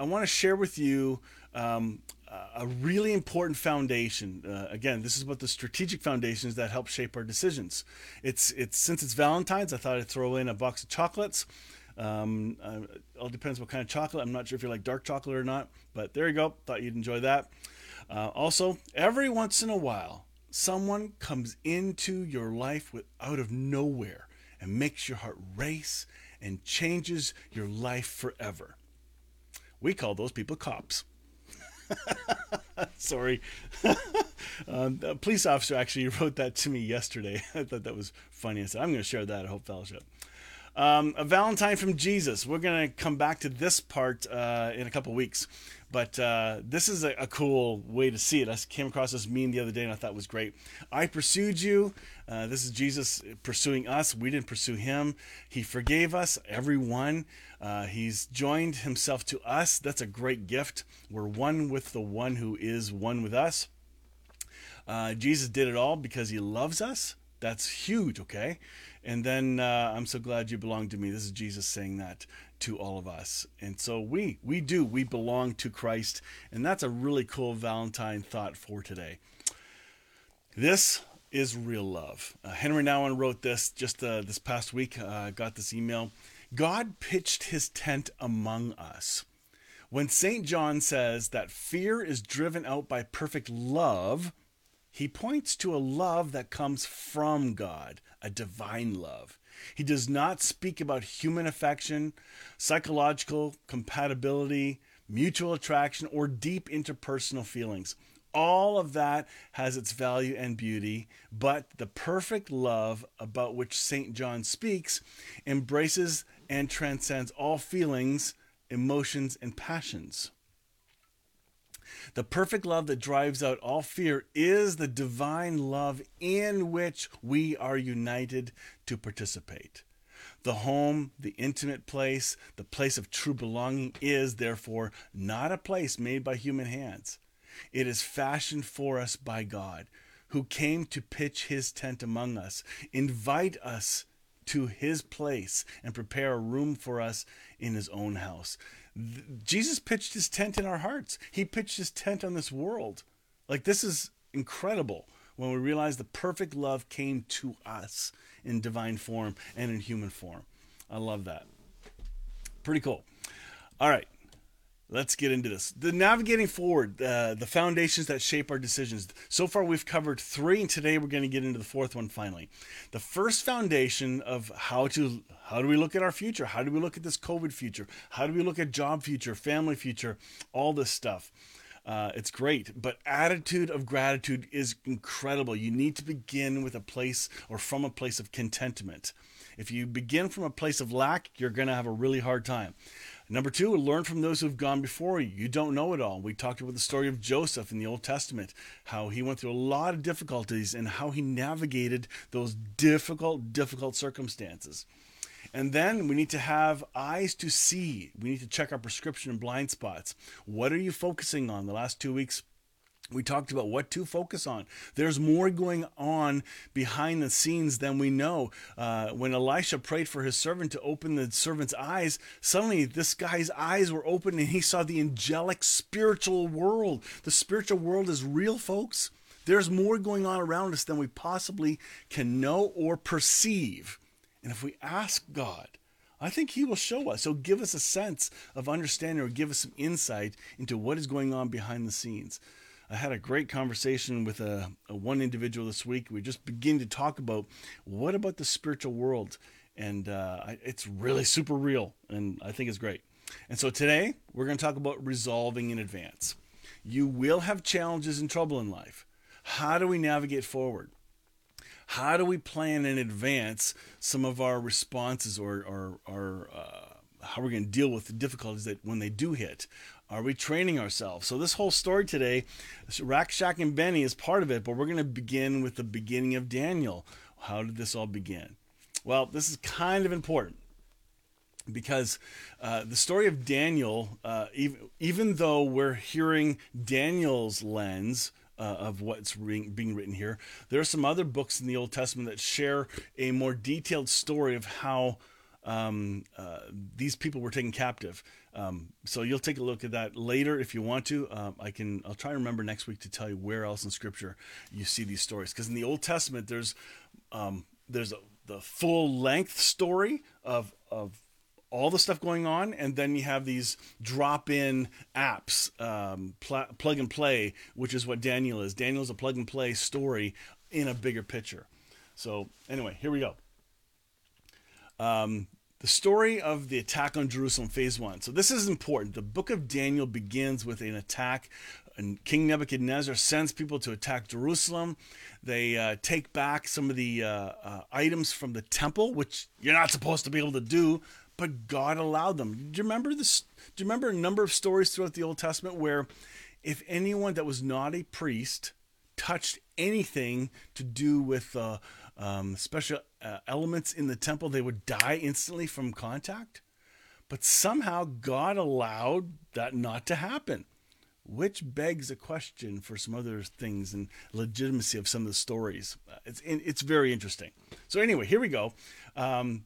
I want to share with you um, a really important foundation. Uh, again, this is about the strategic foundations that help shape our decisions. It's it's since it's Valentine's, I thought I'd throw in a box of chocolates. Um, uh, all depends what kind of chocolate. I'm not sure if you like dark chocolate or not, but there you go. Thought you'd enjoy that. Uh, also, every once in a while, someone comes into your life with, out of nowhere and makes your heart race and changes your life forever. We call those people cops. Sorry. um, a police officer actually wrote that to me yesterday. I thought that was funny. I said, I'm going to share that at Hope Fellowship. Um, a Valentine from Jesus. We're to come back to this part uh, in a couple weeks. But uh, this is a, a, cool way to see it. I came across this meme the other day and I thought it was great. I pursued you. Uh, this is Jesus pursuing us. We didn't pursue him. He forgave us, everyone. Uh, he's joined himself to us. That's a great gift. We're one with the one who is one with us. Uh, Jesus did it all because he loves us. That's huge, okay? And then uh, I'm so glad you belong to me. This is Jesus saying that to all of us. And so we we do we belong to Christ, and that's a really cool Valentine thought for today. This is real love. Uh, Henri Nouwen wrote this just uh, this past week. Uh, I got this email. God pitched his tent among us. When St. John says that fear is driven out by perfect love, he points to a love that comes from God, a divine love. He does not speak about human affection, psychological compatibility, mutual attraction, or deep interpersonal feelings. All of that has its value and beauty, but the perfect love about which St. John speaks embraces and transcends all feelings, emotions, and passions. The perfect love that drives out all fear is the divine love in which we are united to participate. The home, the intimate place, the place of true belonging is, therefore, not a place made by human hands. It is fashioned for us by God, who came to pitch his tent among us, invite us to his place, and prepare a room for us in his own house. Jesus pitched his tent in our hearts. He pitched his tent on this world. Like this is incredible when we realize the perfect love came to us in divine form and in human form. I love that. Pretty cool. All right. Let's get into this. The navigating forward, uh, the foundations that shape our decisions. So far, we've covered three, and today we're going to get into the fourth one. Finally, the first foundation of how to how do we look at our future? How do we look at this COVID future? How do we look at job future, family future, all this stuff? Uh, it's great, but attitude of gratitude is incredible. You need to begin with a place or from a place of contentment. If you begin from a place of lack, you're going to have a really hard time. Number two, learn from those who've gone before you. You don't know it all. We talked about the story of Joseph in the Old Testament, how he went through a lot of difficulties and how he navigated those difficult, difficult circumstances. And then we need to have eyes to see. We need to check our prescription and blind spots. What are you focusing on? The last two weeks, we talked about what to focus on. There's more going on behind the scenes than we know. Uh, when Elisha prayed for his servant to open the servant's eyes, suddenly this guy's eyes were open and he saw the angelic spiritual world. The spiritual world is real, folks. There's more going on around us than we possibly can know or perceive. And if we ask God, I think He will show us. He'll give us a sense of understanding or give us some insight into what is going on behind the scenes. I had a great conversation with a, a one individual this week. We just begin to talk about what about the spiritual world, and uh, it's really super real, and I think it's great. And so today we're going to talk about resolving in advance. You will have challenges and trouble in life. How do we navigate forward? How do we plan in advance some of our responses or, or, or uh, how we're going to deal with the difficulties that when they do hit? Are we training ourselves? So this whole story today, Rack, Shack, and Benny is part of it, but we're going to begin with the beginning of Daniel. How did this all begin? Well, this is kind of important because uh, the story of Daniel, uh, even, even though we're hearing Daniel's lens uh, of what's re- being written here, there are some other books in the Old Testament that share a more detailed story of how um, uh, these people were taken captive. Um, so you'll take a look at that later if you want to. Um, I can. I'll try to remember next week to tell you where else in Scripture you see these stories. Because in the Old Testament, there's um, there's a, the full length story of of all the stuff going on, and then you have these drop in apps, um, pl- plug and play, which is what Daniel is. Daniel is a plug and play story in a bigger picture. So anyway, here we go. Um, the story of the attack on Jerusalem, phase one. So, this is important. The book of Daniel begins with an attack, and King Nebuchadnezzar sends people to attack Jerusalem. They uh, take back some of the uh, uh, items from the temple, which you're not supposed to be able to do, but God allowed them. Do you remember this? Do you remember a number of stories throughout the Old Testament where if anyone that was not a priest touched anything to do with uh, um, special uh, elements in the temple, they would die instantly from contact. But somehow God allowed that not to happen, which begs a question for some other things and legitimacy of some of the stories. Uh, it's it's very interesting. So anyway, here we go. Um,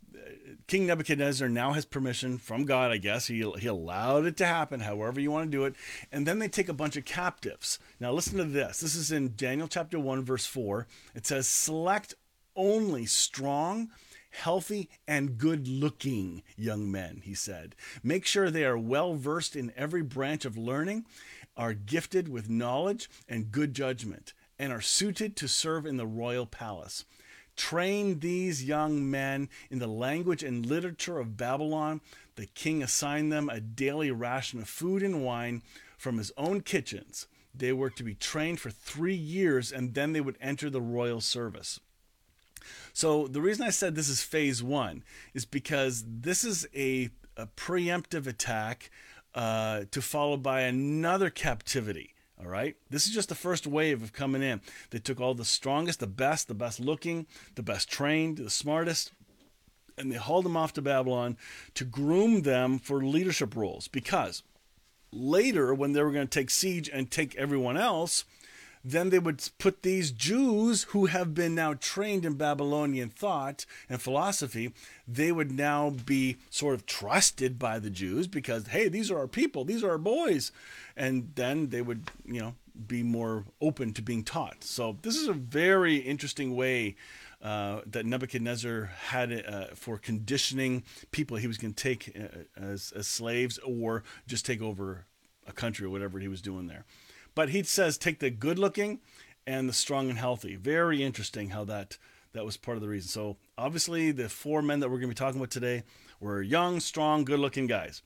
King Nebuchadnezzar now has permission from God, I guess. He, he allowed it to happen, however you want to do it. And then they take a bunch of captives. Now, listen to this. This is in Daniel chapter 1, verse 4. It says, Select only strong, healthy, and good looking young men, he said. Make sure they are well versed in every branch of learning, are gifted with knowledge and good judgment, and are suited to serve in the royal palace. Train these young men in the language and literature of Babylon. The king assigned them a daily ration of food and wine from his own kitchens. They were to be trained for three years and then they would enter the royal service. So the reason I said this is phase one is because this is a, a preemptive attack uh, to follow by another captivity. All right. This is just the first wave of coming in. They took all the strongest, the best, the best looking, the best trained, the smartest, and they hauled them off to Babylon to groom them for leadership roles. Because later, when they were going to take siege and take everyone else, then they would put these Jews who have been now trained in Babylonian thought and philosophy, they would now be sort of trusted by the Jews because, hey, these are our people, these are our boys. And then they would, you know, be more open to being taught. So this is a very interesting way uh, that Nebuchadnezzar had uh, for conditioning people he was going to take uh, as, as slaves or just take over a country or whatever he was doing there. But he says take the good looking and the strong and healthy. Very interesting how that that was part of the reason. So obviously the four men that we're going to be talking about today were young, strong, good looking guys.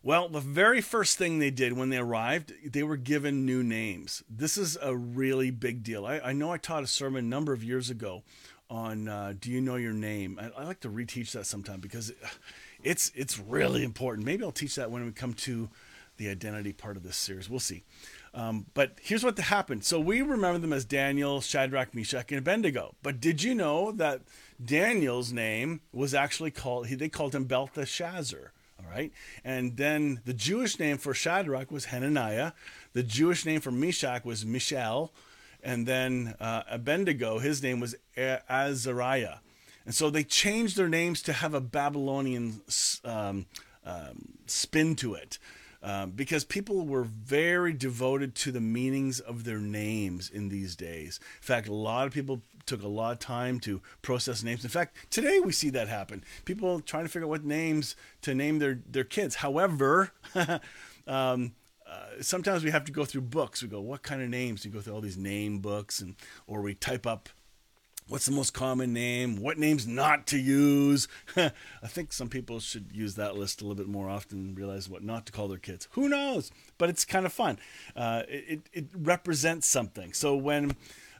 Well, the very first thing they did when they arrived, they were given new names. This is a really big deal. I, I know I taught a sermon a number of years ago on uh, "Do you know your name?" I, I like to reteach that sometime because it's it's really important. Maybe I'll teach that when we come to the identity part of this series. We'll see. Um, but here's what happened. So we remember them as Daniel, Shadrach, Meshach, and Abednego. But did you know that Daniel's name was actually called? he, They called him Belteshazzar. All right, and then the Jewish name for Shadrach was Hananiah. The Jewish name for Meshach was Mishael, and then uh, Abednego, his name was Azariah. And so they changed their names to have a Babylonian um, um, spin to it um, because people were very devoted to the meanings of their names in these days. In fact, a lot of people took a lot of time to process names. In fact, today we see that happen. People trying to figure out what names to name their, their kids. However, um, uh, sometimes we have to go through books. We go, what kind of names? We go through all these name books, and or we type up what's the most common name, what names not to use. I think some people should use that list a little bit more often, realize what not to call their kids. Who knows? But it's kind of fun. Uh, it, it represents something. So when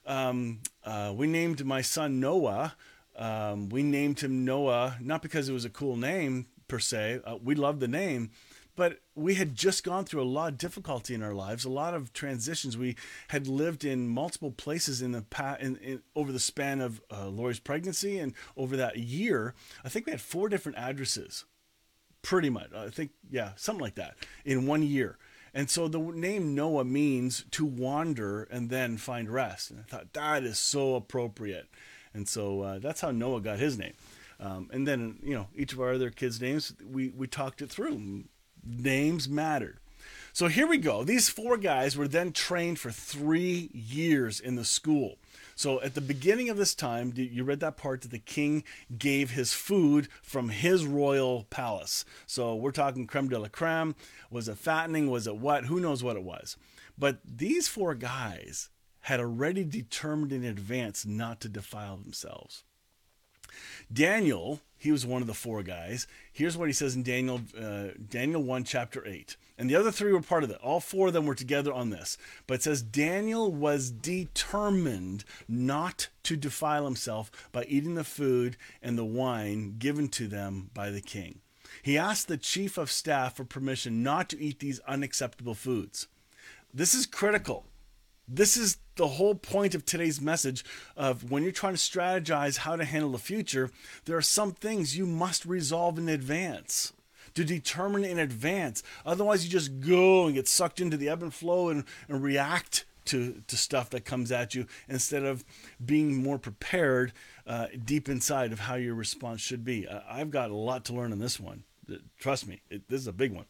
um, uh, we named my son Noah, um, we named him Noah not because it was a cool name per se. Uh, we loved the name, but we had just gone through a lot of difficulty in our lives, a lot of transitions. We had lived in multiple places in the past, in, in, over the span of uh, Lori's pregnancy and over that year. I think we had four different addresses, pretty much. I think, yeah, something like that in one year. And so the name Noah means to wander and then find rest. And I thought that is so appropriate. And so uh, that's how Noah got his name. Um, and then, you know, each of our other kids' names, we, we talked it through. Names mattered. So here we go. These four guys were then trained for three years in the school. So at the beginning of this time, you read that part that the king gave his food from his royal palace. So we're talking creme de la creme. Was it fattening? Was it what? Who knows what it was? But these four guys had already determined in advance not to defile themselves. Daniel, he was one of the four guys. Here's what he says in Daniel, uh, Daniel 1, chapter 8. And the other three were part of it. All four of them were together on this. But it says Daniel was determined not to defile himself by eating the food and the wine given to them by the king. He asked the chief of staff for permission not to eat these unacceptable foods. This is critical. This is the whole point of today's message of when you're trying to strategize how to handle the future, there are some things you must resolve in advance to determine in advance. Otherwise, you just go and get sucked into the ebb and flow and, and react to, to stuff that comes at you instead of being more prepared uh, deep inside of how your response should be. I've got a lot to learn on this one. Trust me, it, this is a big one.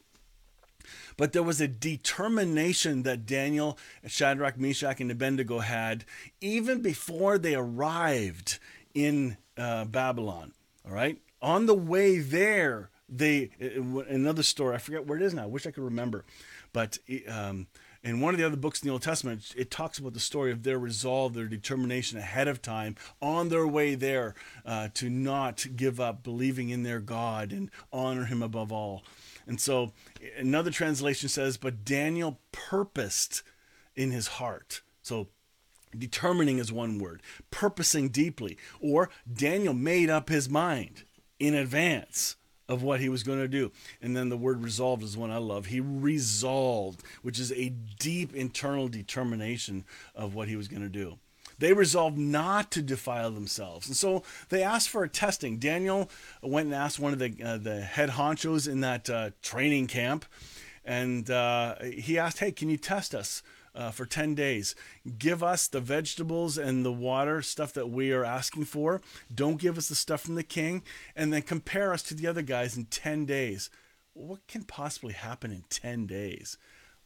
But there was a determination that Daniel, Shadrach, Meshach, and Abednego had even before they arrived in uh, Babylon. All right? On the way there, they another story. I forget where it is now. I wish I could remember, but um, in one of the other books in the Old Testament, it talks about the story of their resolve, their determination ahead of time on their way there uh, to not give up believing in their God and honor Him above all. And so another translation says, "But Daniel purposed in his heart." So determining is one word, purposing deeply, or Daniel made up his mind in advance of what he was going to do. And then the word resolved is one I love. He resolved, which is a deep internal determination of what he was going to do. They resolved not to defile themselves. And so they asked for a testing. Daniel went and asked one of the, uh, the head honchos in that uh, training camp, and uh, he asked, Hey, can you test us? uh, for 10 days. Give us the vegetables and the water, stuff that we are asking for. Don't give us the stuff from the king. And then compare us to the other guys in 10 days. What can possibly happen in 10 days?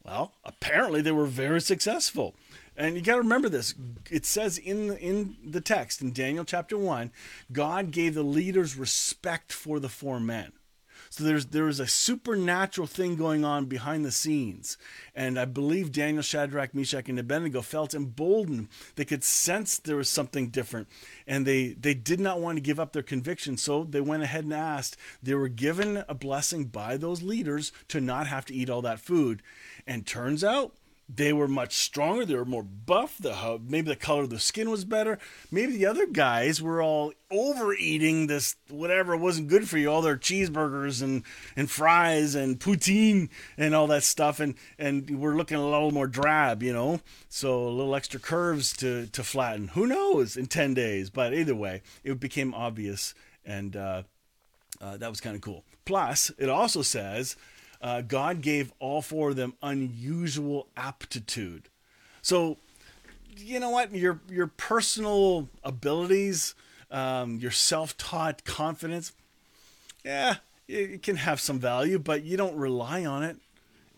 Well, apparently they were very successful. And you got to remember this. It says in in the text in Daniel chapter 1, God gave the leaders respect for the four men. So there's there was a supernatural thing going on behind the scenes, and I believe Daniel, Shadrach, Meshach, and Abednego felt emboldened. They could sense there was something different, and they they did not want to give up their conviction. So they went ahead and asked. They were given a blessing by those leaders to not have to eat all that food, and turns out they were much stronger. They were more buff. The maybe the color of the skin was better. Maybe the other guys were all overeating this whatever wasn't good for you. All their cheeseburgers and, and fries and poutine and all that stuff. And and we're looking a little more drab, you know. So a little extra curves to to flatten. Who knows in ten days? But either way, it became obvious, and uh, uh, that was kind of cool. Plus, it also says uh, God gave all four of them unusual aptitude. So, you know what? Your your personal abilities, um, your self-taught confidence, yeah, it can have some value, but you don't rely on it.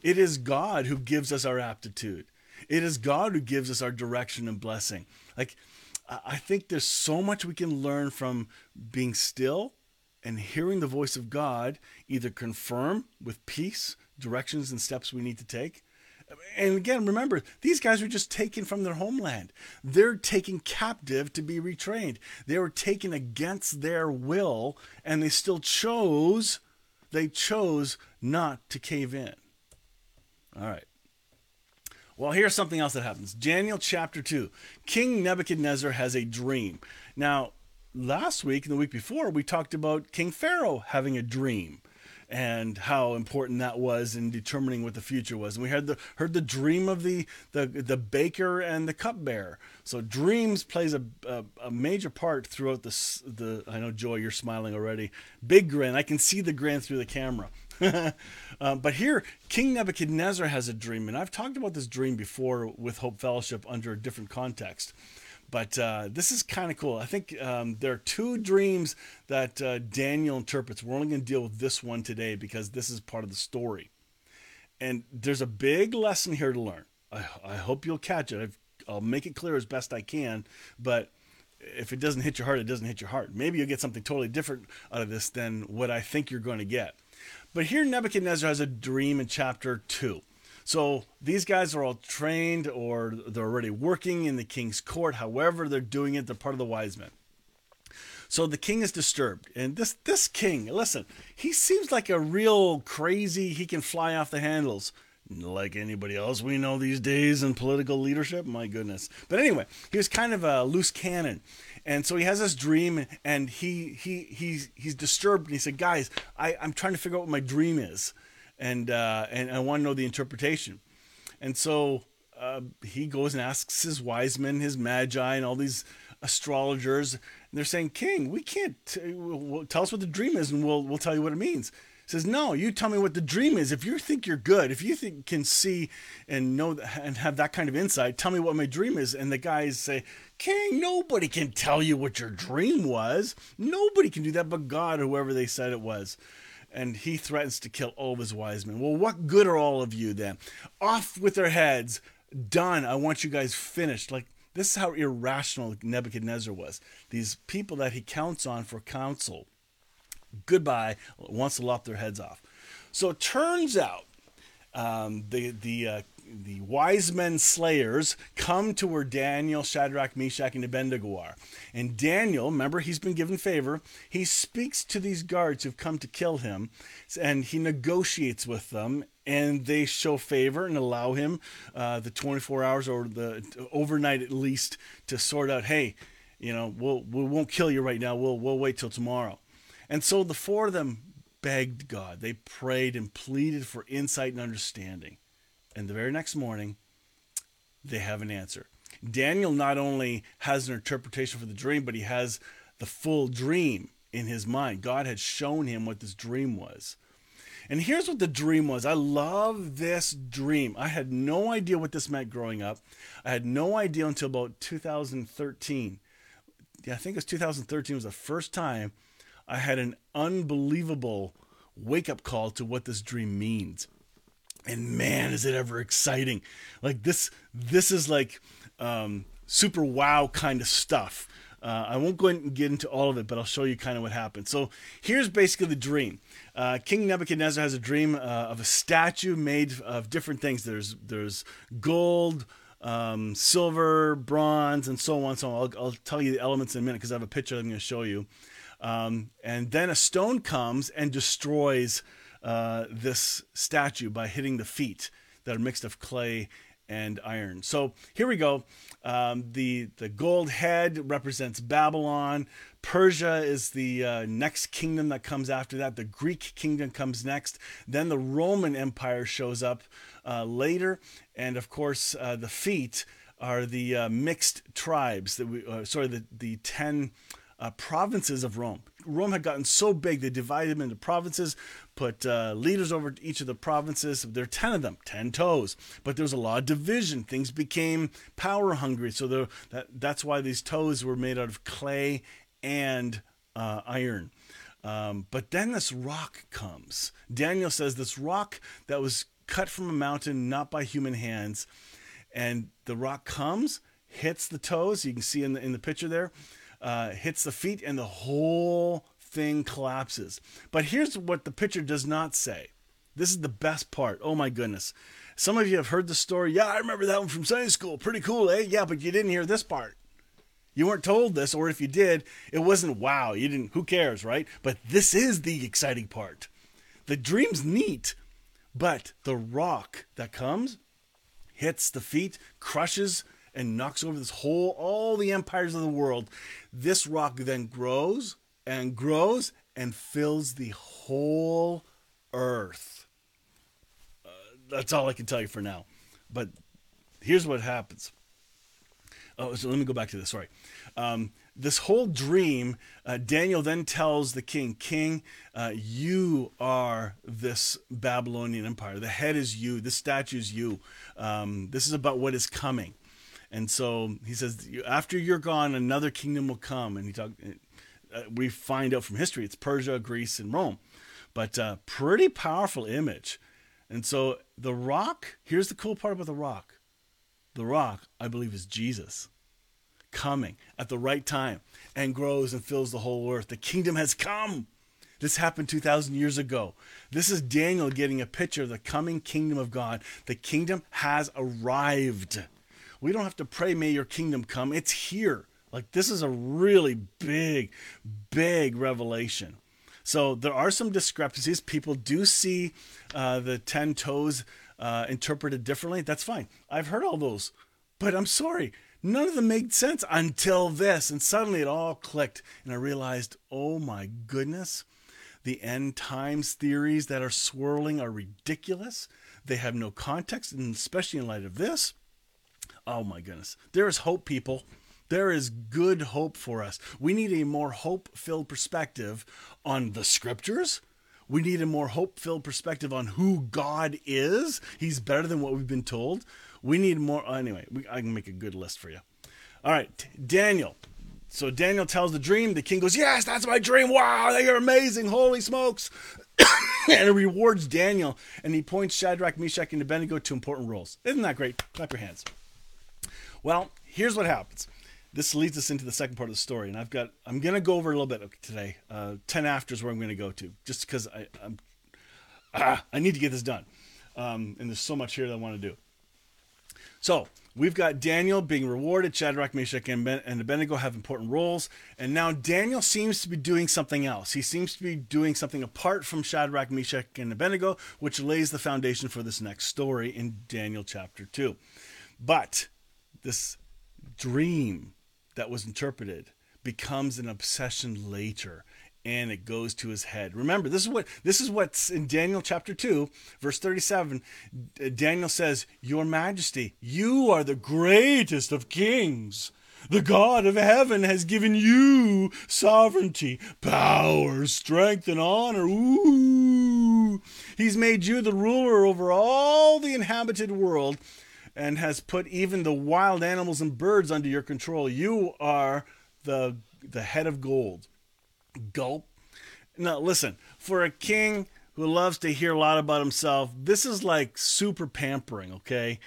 It is God who gives us our aptitude. It is God who gives us our direction and blessing. Like, I think there's so much we can learn from being still and hearing the voice of God either confirm with peace directions and steps we need to take. And again, remember, these guys were just taken from their homeland. They're taken captive to be retrained. They were taken against their will, and they still chose, they chose not to cave in. All right. Well, here's something else that happens. Daniel chapter 2. King Nebuchadnezzar has a dream. Now, last week and the week before, we talked about King Pharaoh having a dream and how important that was in determining what the future was. And we heard the heard the dream of the the, the baker and the cupbearer. So dreams plays a, a, a major part throughout this. The I know Joy, you're smiling already. Big grin. I can see the grin through the camera. uh, but here, King Nebuchadnezzar has a dream, and I've talked about this dream before with Hope Fellowship under a different context. But uh, this is kind of cool. I think um, there are two dreams that uh, Daniel interprets. We're only going to deal with this one today because this is part of the story. And there's a big lesson here to learn. I, I hope you'll catch it. I've, I'll make it clear as best I can. But if it doesn't hit your heart, it doesn't hit your heart. Maybe you'll get something totally different out of this than what I think you're going to get. But here Nebuchadnezzar has a dream in chapter 2. So these guys are all trained or they're already working in the king's court. However, they're doing it, they're part of the wise men. So the king is disturbed. And this this king, listen, he seems like a real crazy, he can fly off the handles like anybody else we know these days in political leadership. My goodness. But anyway, he was kind of a loose cannon. And so he has this dream and he he he's he's disturbed and he said, Guys, I, I'm trying to figure out what my dream is and uh, and I want to know the interpretation. And so uh, he goes and asks his wise men, his magi, and all these astrologers. And they're saying, "King, we can't t- tell us what the dream is, and we'll we'll tell you what it means." He says, "No, you tell me what the dream is. If you think you're good, if you think can see and know and have that kind of insight, tell me what my dream is." And the guys say, "King, nobody can tell you what your dream was. Nobody can do that but God, whoever they said it was." And he threatens to kill all of his wise men. Well, what good are all of you then? Off with their heads. Done. I want you guys finished. Like, this is how irrational Nebuchadnezzar was. These people that he counts on for counsel, goodbye, wants to lop their heads off. So it turns out um, the, the uh, the wise men slayers come to where Daniel, Shadrach, Meshach, and Abednego are. And Daniel, remember, he's been given favor. He speaks to these guards who've come to kill him, and he negotiates with them. And they show favor and allow him uh, the 24 hours or the overnight at least to sort out. Hey, you know, we'll we won't kill you right now. We'll we'll wait till tomorrow. And so the four of them begged God. They prayed and pleaded for insight and understanding. And the very next morning, they have an answer. Daniel not only has an interpretation for the dream, but he has the full dream in his mind. God had shown him what this dream was. And here's what the dream was. I love this dream. I had no idea what this meant growing up. I had no idea until about 2013. Yeah, I think it was 2013 was the first time I had an unbelievable wake up call to what this dream means and man is it ever exciting like this this is like um, super wow kind of stuff uh, I won't go and get into all of it, but I'll show you kind of what happened. So here's basically the dream. Uh, King Nebuchadnezzar has a dream uh, of a statue made of different things. There's there's gold, um, silver, bronze, and so on. So I'll, I'll tell you the elements in a minute because I have a picture I'm going to show you. Um, and then a stone comes and destroys uh, this statue by hitting the feet that are mixed of clay and iron. So here we go. Um, the the gold head represents Babylon. Persia is the uh, next kingdom that comes after that. The Greek kingdom comes next. Then the Roman Empire shows up uh, later, and of course uh, the feet are the uh, mixed tribes that we sorry the the ten uh, provinces of Rome. Rome had gotten so big they divided them into provinces, put uh, leaders over each of the provinces. There are 10 of them, 10 toes. But there was a lot of division. Things became power hungry. So there, that, that's why these toes were made out of clay and uh, iron. Um, but then this rock comes. Daniel says this rock that was cut from a mountain, not by human hands. And the rock comes, hits the toes. You can see in the, in the picture there uh, hits the feet, and the whole thing collapses. But here's what the picture does not say. This is the best part. Oh my goodness. Some of you have heard the story. Yeah, I remember that one from Sunday school. Pretty cool, eh? Yeah, but you didn't hear this part. You weren't told this, or if you did, it wasn't wow. You didn't, who cares, right? But this is the exciting part. The dream's neat, but the rock that comes hits the feet, crushes and knocks over this whole all the empires of the world. This rock then grows and grows and fills the whole earth. Uh, that's all I can tell you for now. But here's what happens. Oh, so let me go back to this. Sorry. Um, this whole dream, uh, Daniel then tells the king, King, uh, you are this Babylonian empire. The head is you. The statue is you. Um, this is about what is coming. And so he says, after you're gone, another kingdom will come. And he talked. Uh, we find out from history it's Persia, Greece, and Rome, but uh, pretty powerful image. And so the rock. Here's the cool part about the rock. The rock, I believe, is Jesus coming at the right time and grows and fills the whole earth. The kingdom has come. This happened 2,000 years ago. This is Daniel getting a picture of the coming kingdom of God. The kingdom has arrived. We don't have to pray, may your kingdom come. It's here. Like, this is a really big, big revelation. So, there are some discrepancies. People do see uh, the 10 toes uh, interpreted differently. That's fine. I've heard all those. But I'm sorry, none of them made sense until this. And suddenly it all clicked. And I realized, oh my goodness the end times theories that are swirling are ridiculous. They have no context, and especially in light of this, oh my goodness. There is hope, people. There is good hope for us. We need a more hope filled perspective on the scriptures. We need a more hope filled perspective on who God is. He's better than what we've been told. We need more. Uh, anyway, we, I can make a good list for you. All right, Daniel. So Daniel tells the dream. The king goes, Yes, that's my dream. Wow, you're amazing. Holy smokes. and it rewards Daniel. And he points Shadrach, Meshach, and Abednego to important roles. Isn't that great? Clap your hands. Well, here's what happens. This leads us into the second part of the story, and I've got I'm gonna go over a little bit today. Uh, Ten after is where I'm gonna go to, just because I I'm, ah, I need to get this done, um, and there's so much here that I want to do. So we've got Daniel being rewarded. Shadrach, Meshach, and, ben- and Abednego have important roles. And now Daniel seems to be doing something else. He seems to be doing something apart from Shadrach, Meshach, and Abednego, which lays the foundation for this next story in Daniel chapter 2. But this dream that was interpreted becomes an obsession later and it goes to his head. Remember, this is what this is what's in Daniel chapter 2, verse 37. Daniel says, "Your majesty, you are the greatest of kings. The God of heaven has given you sovereignty, power, strength, and honor. Ooh. He's made you the ruler over all the inhabited world and has put even the wild animals and birds under your control. You are the the head of gold." Gulp. Now, listen, for a king who loves to hear a lot about himself, this is like super pampering, okay?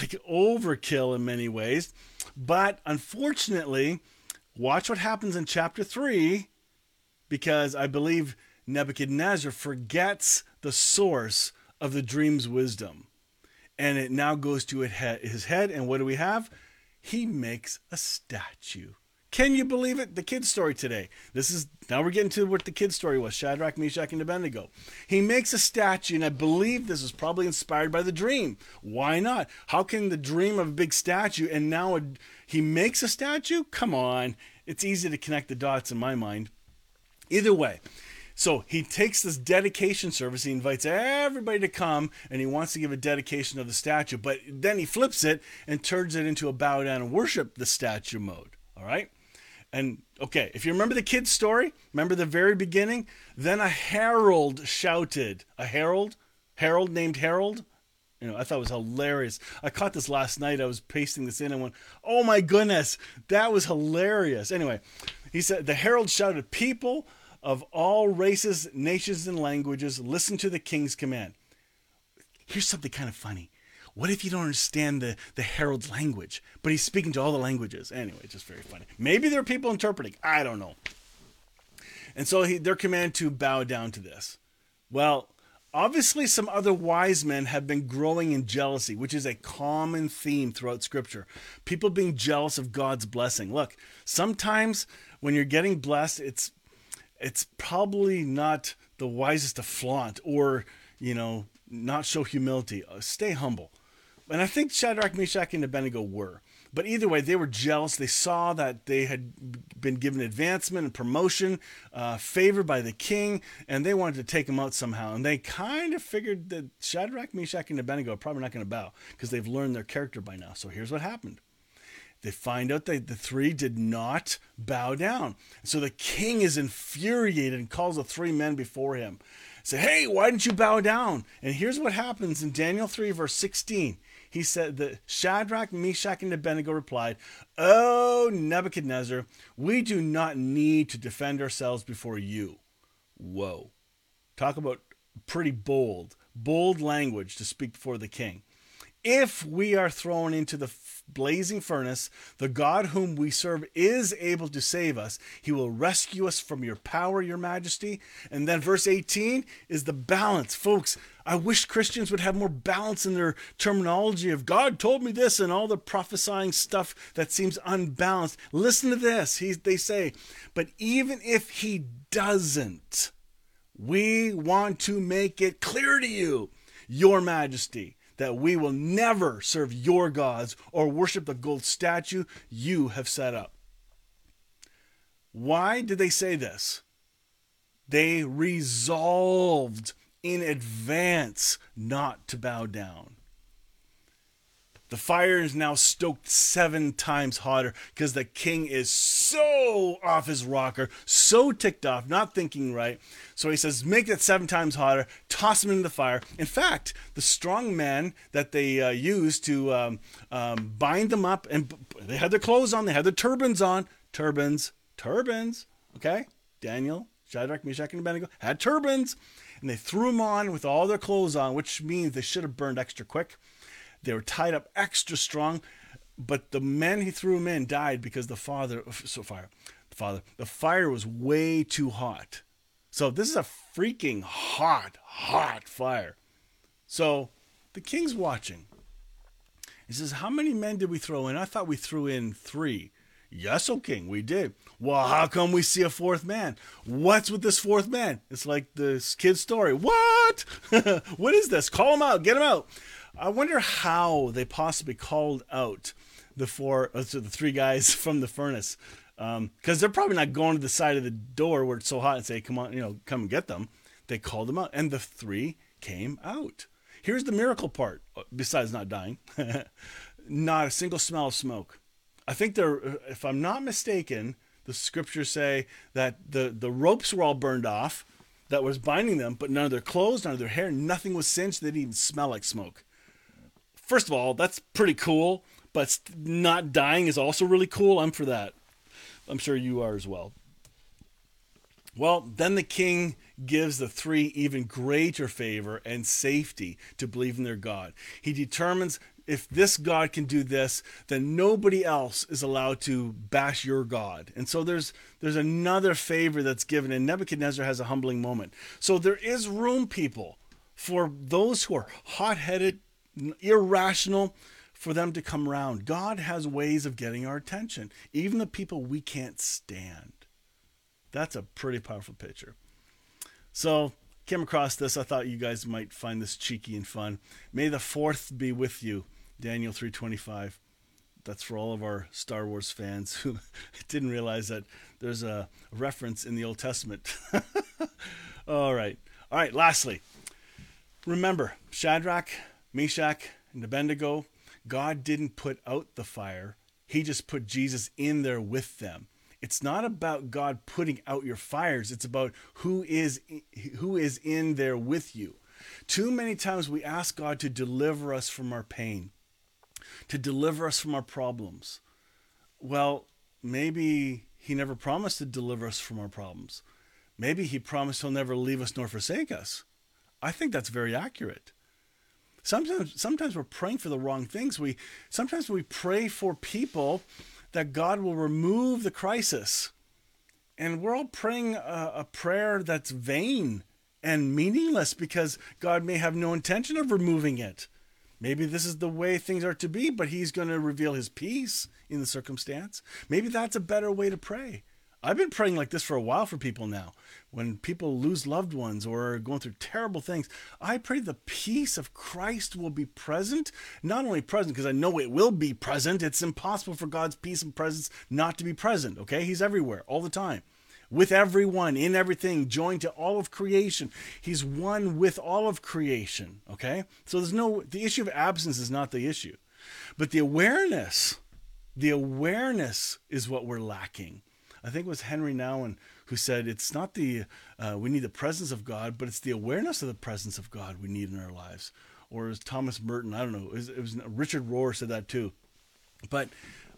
Like overkill in many ways. But unfortunately, watch what happens in chapter 3 because I believe Nebuchadnezzar forgets the source of the dream's wisdom. And it now goes to his head. And what do we have? He makes a statue. Can you believe it? The kid's story today. This is now we're getting to what the kid's story was Shadrach, Meshach, and Abednego. He makes a statue, and I believe this is probably inspired by the dream. Why not? How can the dream of a big statue and now a, he makes a statue? Come on. It's easy to connect the dots in my mind. Either way, so he takes this dedication service, he invites everybody to come, and he wants to give a dedication of the statue, but then he flips it and turns it into a bow down and worship the statue mode. All right? And okay, if you remember the kid's story, remember the very beginning? Then a herald shouted, a herald, herald named Harold. You know, I thought it was hilarious. I caught this last night. I was pasting this in and went, "Oh my goodness, that was hilarious." Anyway, he said the herald shouted, "People of all races, nations, and languages, listen to the king's command." Here's something kind of funny. What if you don't understand the, the herald's language? But he's speaking to all the languages. Anyway, just very funny. Maybe there are people interpreting. I don't know. And so he, they're commanded to bow down to this. Well, obviously, some other wise men have been growing in jealousy, which is a common theme throughout Scripture. People being jealous of God's blessing. Look, sometimes when you're getting blessed, it's it's probably not the wisest to flaunt or you know not show humility. Uh, stay humble. And I think Shadrach, Meshach, and Abednego were. But either way, they were jealous. They saw that they had been given advancement and promotion, uh, favored by the king, and they wanted to take him out somehow. And they kind of figured that Shadrach, Meshach, and Abednego are probably not going to bow because they've learned their character by now. So here's what happened. They find out that the three did not bow down. So the king is infuriated and calls the three men before him. Say, hey, why didn't you bow down? And here's what happens in Daniel 3, verse 16. He said that Shadrach, Meshach, and Abednego replied, Oh, Nebuchadnezzar, we do not need to defend ourselves before you. Whoa. Talk about pretty bold, bold language to speak before the king. If we are thrown into the blazing furnace, the God whom we serve is able to save us. He will rescue us from your power, your majesty. And then verse 18 is the balance. Folks, I wish Christians would have more balance in their terminology of God told me this and all the prophesying stuff that seems unbalanced. Listen to this. He, they say, but even if he doesn't, we want to make it clear to you, your majesty that we will never serve your gods or worship the gold statue you have set up. Why did they say this? They resolved in advance not to bow down. The fire is now stoked seven times hotter because the king is so off his rocker, so ticked off, not thinking right. So he says, Make it seven times hotter, toss him into the fire. In fact, the strong men that they uh, used to um, um, bind them up, and they had their clothes on, they had their turbans on. Turbans, turbans, okay? Daniel, Shadrach, Meshach, and Abednego had turbans, and they threw them on with all their clothes on, which means they should have burned extra quick they were tied up extra strong, but the men he threw them in died because the father, uh, so fire, the father, the fire was way too hot. So this is a freaking hot, hot fire. So the king's watching. He says, How many men did we throw in? I thought we threw in three. Yes, O king, we did. Well, how come we see a fourth man? What's with this fourth man? It's like the kid's story. What? what is this? Call him out. Get him out. I wonder how they possibly called out the four, uh, so the three guys from the furnace, because um, they're probably not going to the side of the door where it's so hot and say, "Come on, you know, come and get them." They called them out, and the three came out. Here's the miracle part, uh, besides not dying, not a single smell of smoke. I think they're, uh, if I'm not mistaken, the scriptures say that the the ropes were all burned off that was binding them, but none of their clothes, none of their hair, nothing was singed. They didn't even smell like smoke first of all, that's pretty cool, but not dying is also really cool. I'm for that. I'm sure you are as well. Well, then the king gives the three even greater favor and safety to believe in their God. He determines if this God can do this, then nobody else is allowed to bash your God. And so there's there's another favor that's given, and Nebuchadnezzar has a humbling moment. So there is room, people, for those who are hot-headed, irrational for them to come around. God has ways of getting our attention, even the people we can't stand. That's a pretty powerful picture. So, came across this. I thought you guys might find this cheeky and fun. May the fourth be with you. Daniel 3:25. That's for all of our Star Wars fans who didn't realize that there's a reference in the Old Testament. all right. All right, lastly, remember Shadrach, Meshach, and Abednego, God didn't put out the fire, He just put Jesus in there with them. It's not about God putting out your fires, it's about who is who is in there with you. Too many times we ask God to deliver us from our pain, to deliver us from our problems. Well, maybe he never promised to deliver us from our problems. Maybe he promised he'll never leave us nor forsake us. I think that's very accurate. Sometimes, sometimes we're praying for the wrong things. We sometimes we pray for people that God will remove the crisis, and we're all praying a, a prayer that's vain and meaningless because God may have no intention of removing it. Maybe this is the way things are to be, but He's going to reveal His peace in the circumstance. Maybe that's a better way to pray. I've been praying like this for a while for people now. When people lose loved ones or are going through terrible things, I pray the peace of Christ will be present. Not only present, because I know it will be present. It's impossible for God's peace and presence not to be present, okay? He's everywhere, all the time. With everyone, in everything, joined to all of creation. He's one with all of creation, okay? So there's no, the issue of absence is not the issue. But the awareness, the awareness is what we're lacking I think it was Henri Nouwen who said it's not the uh, we need the presence of God, but it's the awareness of the presence of God we need in our lives. Or as Thomas Merton, I don't know, it was, it was Richard Rohr said that too. But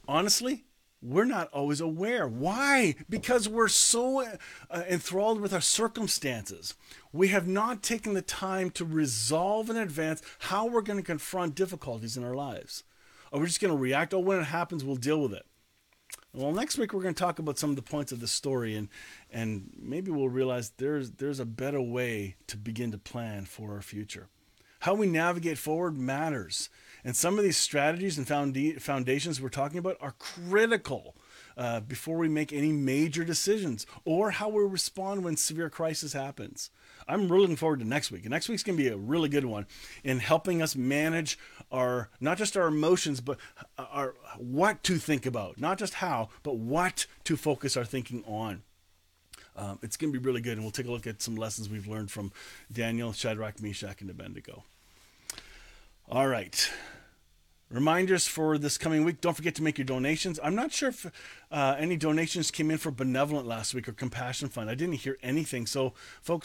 honestly, we're not always aware. Why? Because we're so uh, enthralled with our circumstances. We have not taken the time to resolve in advance how we're going to confront difficulties in our lives. Or we're just going to react. Oh, when it happens, we'll deal with it. Well, next week we're going to talk about some of the points of the story, and and maybe we'll realize there's there's a better way to begin to plan for our future. How we navigate forward matters. And some of these strategies and foundations we're talking about are critical uh, before we make any major decisions or how we respond when severe crisis happens. I'm really looking forward to next week. And next week's going to be a really good one in helping us manage our not just our emotions, but our what to think about, not just how, but what to focus our thinking on. Um, it's going to be really good, and we'll take a look at some lessons we've learned from Daniel, Shadrach, Meshach, and Abednego. All right. Reminders for this coming week. Don't forget to make your donations. I'm not sure if uh, any donations came in for Benevolent last week or Compassion Fund. I didn't hear anything. So, folks,